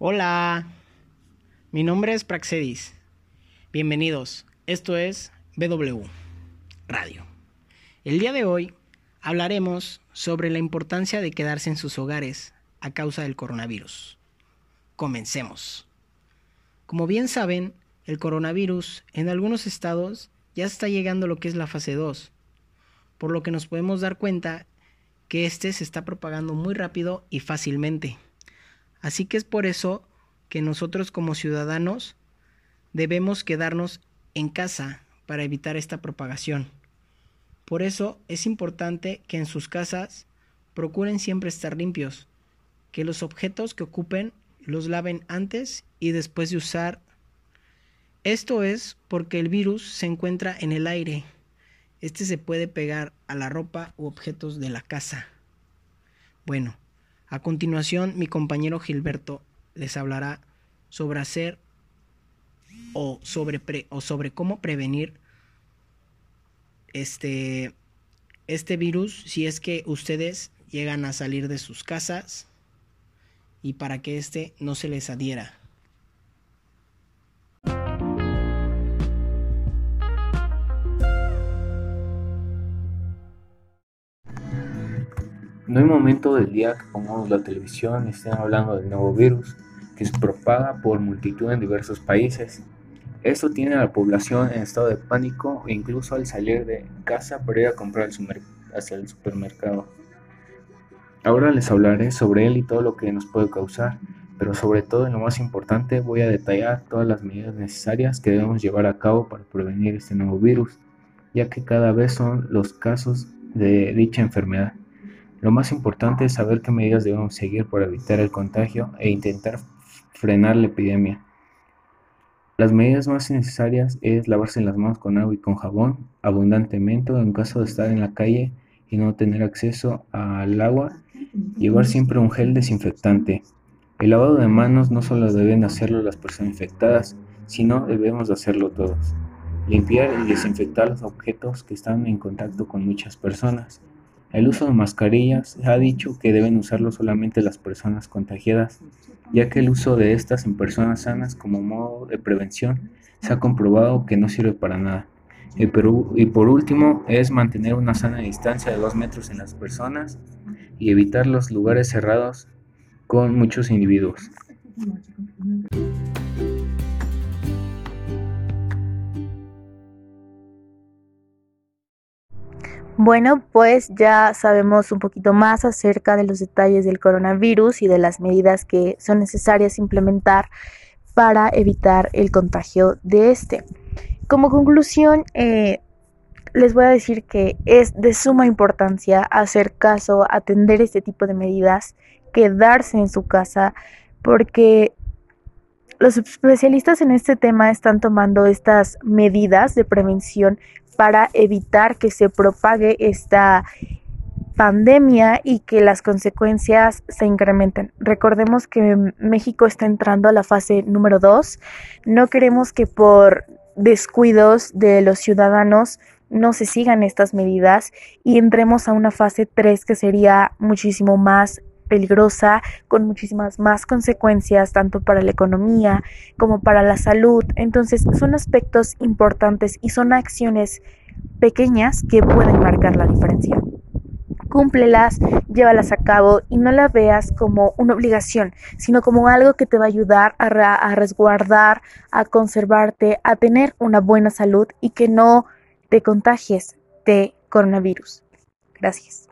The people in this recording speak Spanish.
Hola, mi nombre es Praxedis. Bienvenidos, esto es BW Radio. El día de hoy hablaremos sobre la importancia de quedarse en sus hogares a causa del coronavirus. Comencemos. Como bien saben, el coronavirus en algunos estados ya está llegando a lo que es la fase 2, por lo que nos podemos dar cuenta que este se está propagando muy rápido y fácilmente. Así que es por eso que nosotros como ciudadanos debemos quedarnos en casa para evitar esta propagación. Por eso es importante que en sus casas procuren siempre estar limpios, que los objetos que ocupen los laven antes y después de usar. Esto es porque el virus se encuentra en el aire. Este se puede pegar a la ropa u objetos de la casa. Bueno, a continuación mi compañero Gilberto les hablará sobre hacer o sobre, o sobre cómo prevenir este, este virus si es que ustedes llegan a salir de sus casas y para que este no se les adhiera. No hay momento del día que pongamos la televisión y estén hablando del nuevo virus que se propaga por multitud en diversos países. Esto tiene a la población en estado de pánico e incluso al salir de casa para ir a comprar hasta el supermercado. Ahora les hablaré sobre él y todo lo que nos puede causar, pero sobre todo y lo más importante voy a detallar todas las medidas necesarias que debemos llevar a cabo para prevenir este nuevo virus, ya que cada vez son los casos de dicha enfermedad. Lo más importante es saber qué medidas debemos seguir para evitar el contagio e intentar frenar la epidemia. Las medidas más necesarias es lavarse las manos con agua y con jabón abundantemente en caso de estar en la calle y no tener acceso al agua. Llevar siempre un gel desinfectante. El lavado de manos no solo deben hacerlo las personas infectadas, sino debemos hacerlo todos. Limpiar y desinfectar los objetos que están en contacto con muchas personas. El uso de mascarillas ha dicho que deben usarlo solamente las personas contagiadas, ya que el uso de estas en personas sanas como modo de prevención se ha comprobado que no sirve para nada. Y por último es mantener una sana distancia de 2 metros en las personas y evitar los lugares cerrados con muchos individuos. Bueno, pues ya sabemos un poquito más acerca de los detalles del coronavirus y de las medidas que son necesarias implementar para evitar el contagio de este. Como conclusión, eh, les voy a decir que es de suma importancia hacer caso, atender este tipo de medidas, quedarse en su casa, porque los especialistas en este tema están tomando estas medidas de prevención para evitar que se propague esta pandemia y que las consecuencias se incrementen. Recordemos que México está entrando a la fase número 2. No queremos que por descuidos de los ciudadanos no se sigan estas medidas y entremos a una fase 3 que sería muchísimo más peligrosa, con muchísimas más consecuencias, tanto para la economía como para la salud. Entonces, son aspectos importantes y son acciones pequeñas que pueden marcar la diferencia. Cúmplelas, llévalas a cabo y no las veas como una obligación, sino como algo que te va a ayudar a, a resguardar, a conservarte, a tener una buena salud y que no te contagies de coronavirus. Gracias.